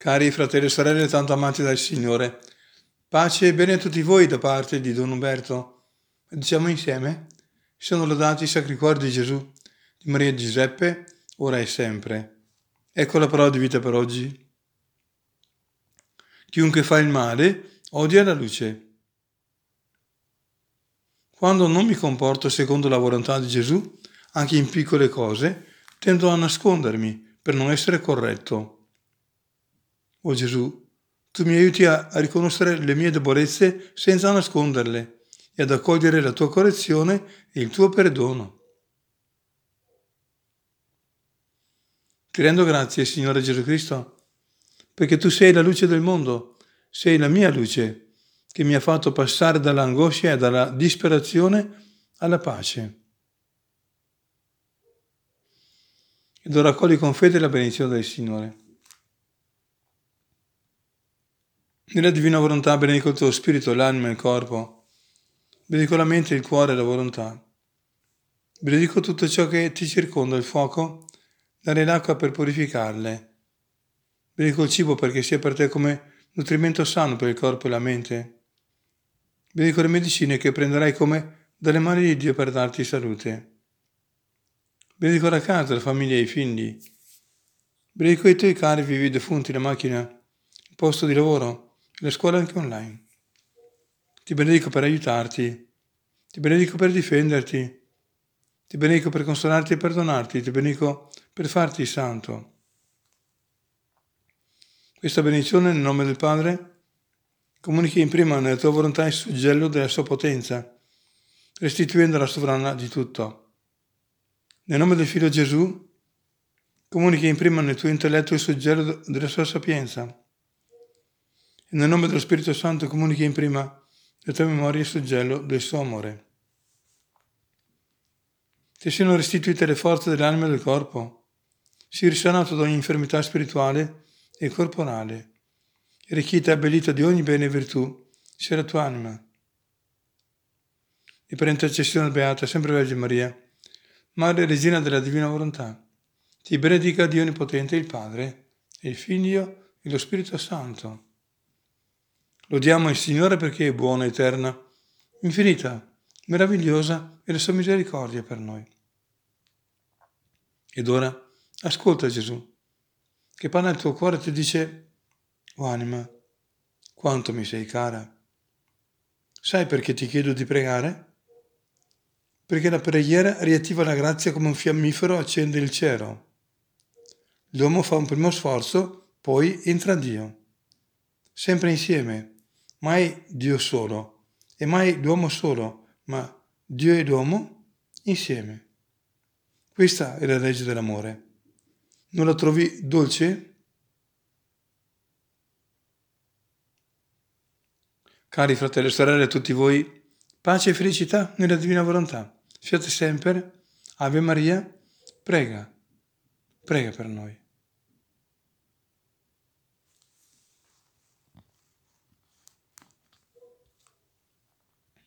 Cari fratelli e sorelle tanto amati dal Signore, pace e bene a tutti voi da parte di Don Umberto. Diciamo insieme, sono lodati i sacri cuori di Gesù, di Maria e Giuseppe, ora e sempre. Ecco la parola di vita per oggi. Chiunque fa il male odia la luce. Quando non mi comporto secondo la volontà di Gesù, anche in piccole cose, tendo a nascondermi per non essere corretto. O Gesù, tu mi aiuti a, riconoscere le mie debolezze senza nasconderle e ad accogliere la tua correzione e il tuo perdono. Ti rendo grazie, Signore Gesù Cristo, perché tu sei la luce del mondo, sei la mia luce, che mi ha fatto passare dall'angoscia e dalla disperazione alla pace. Ed ora accogli con fede la benedizione del Signore. Nella divina volontà benedico il tuo spirito, l'anima e il corpo. Benedico la mente, il cuore e la volontà. Benedico tutto ciò che ti circonda, il fuoco, dare l'acqua per purificarle. Benedico il cibo perché sia per te come nutrimento sano per il corpo e la mente. Benedico le medicine che prenderai come dalle mani di Dio per darti salute. Benedico la casa, la famiglia e i figli. Benedico i tuoi cari vivi defunti, la macchina, il posto di lavoro la scuola anche online. Ti benedico per aiutarti, ti benedico per difenderti, ti benedico per consolarti e perdonarti, ti benedico per farti santo. Questa benedizione nel nome del Padre comunichi in prima nella tua volontà il suggello della sua potenza, restituendo la sovrana di tutto. Nel nome del Figlio Gesù comunichi in prima nel tuo intelletto il suggello della sua sapienza nel nome dello Spirito Santo comunichi in prima la tua memoria il suggello del suo amore. Ti siano restituite le forze dell'anima e del corpo, si risanato da ogni infermità spirituale e corporale, arricchita e abbellita di ogni bene e virtù, sia la tua anima. E per intercessione beata, sempre Vergine Maria, Madre Regina della Divina Volontà, ti benedica Dio Onnipotente, il Padre, il Figlio e lo Spirito Santo Lodiamo il Signore perché è buona, eterna, infinita, meravigliosa e la sua misericordia per noi. Ed ora ascolta Gesù, che parla il tuo cuore e ti dice, o oh anima, quanto mi sei cara. Sai perché ti chiedo di pregare? Perché la preghiera riattiva la grazia come un fiammifero accende il cielo. L'uomo fa un primo sforzo, poi entra Dio. Sempre insieme, mai Dio solo e mai l'uomo solo, ma Dio e l'uomo insieme. Questa è la legge dell'amore. Non la trovi dolce? Cari fratelli e sorelle, a tutti voi, pace e felicità nella divina volontà. Siate sempre, Ave Maria, prega, prega per noi.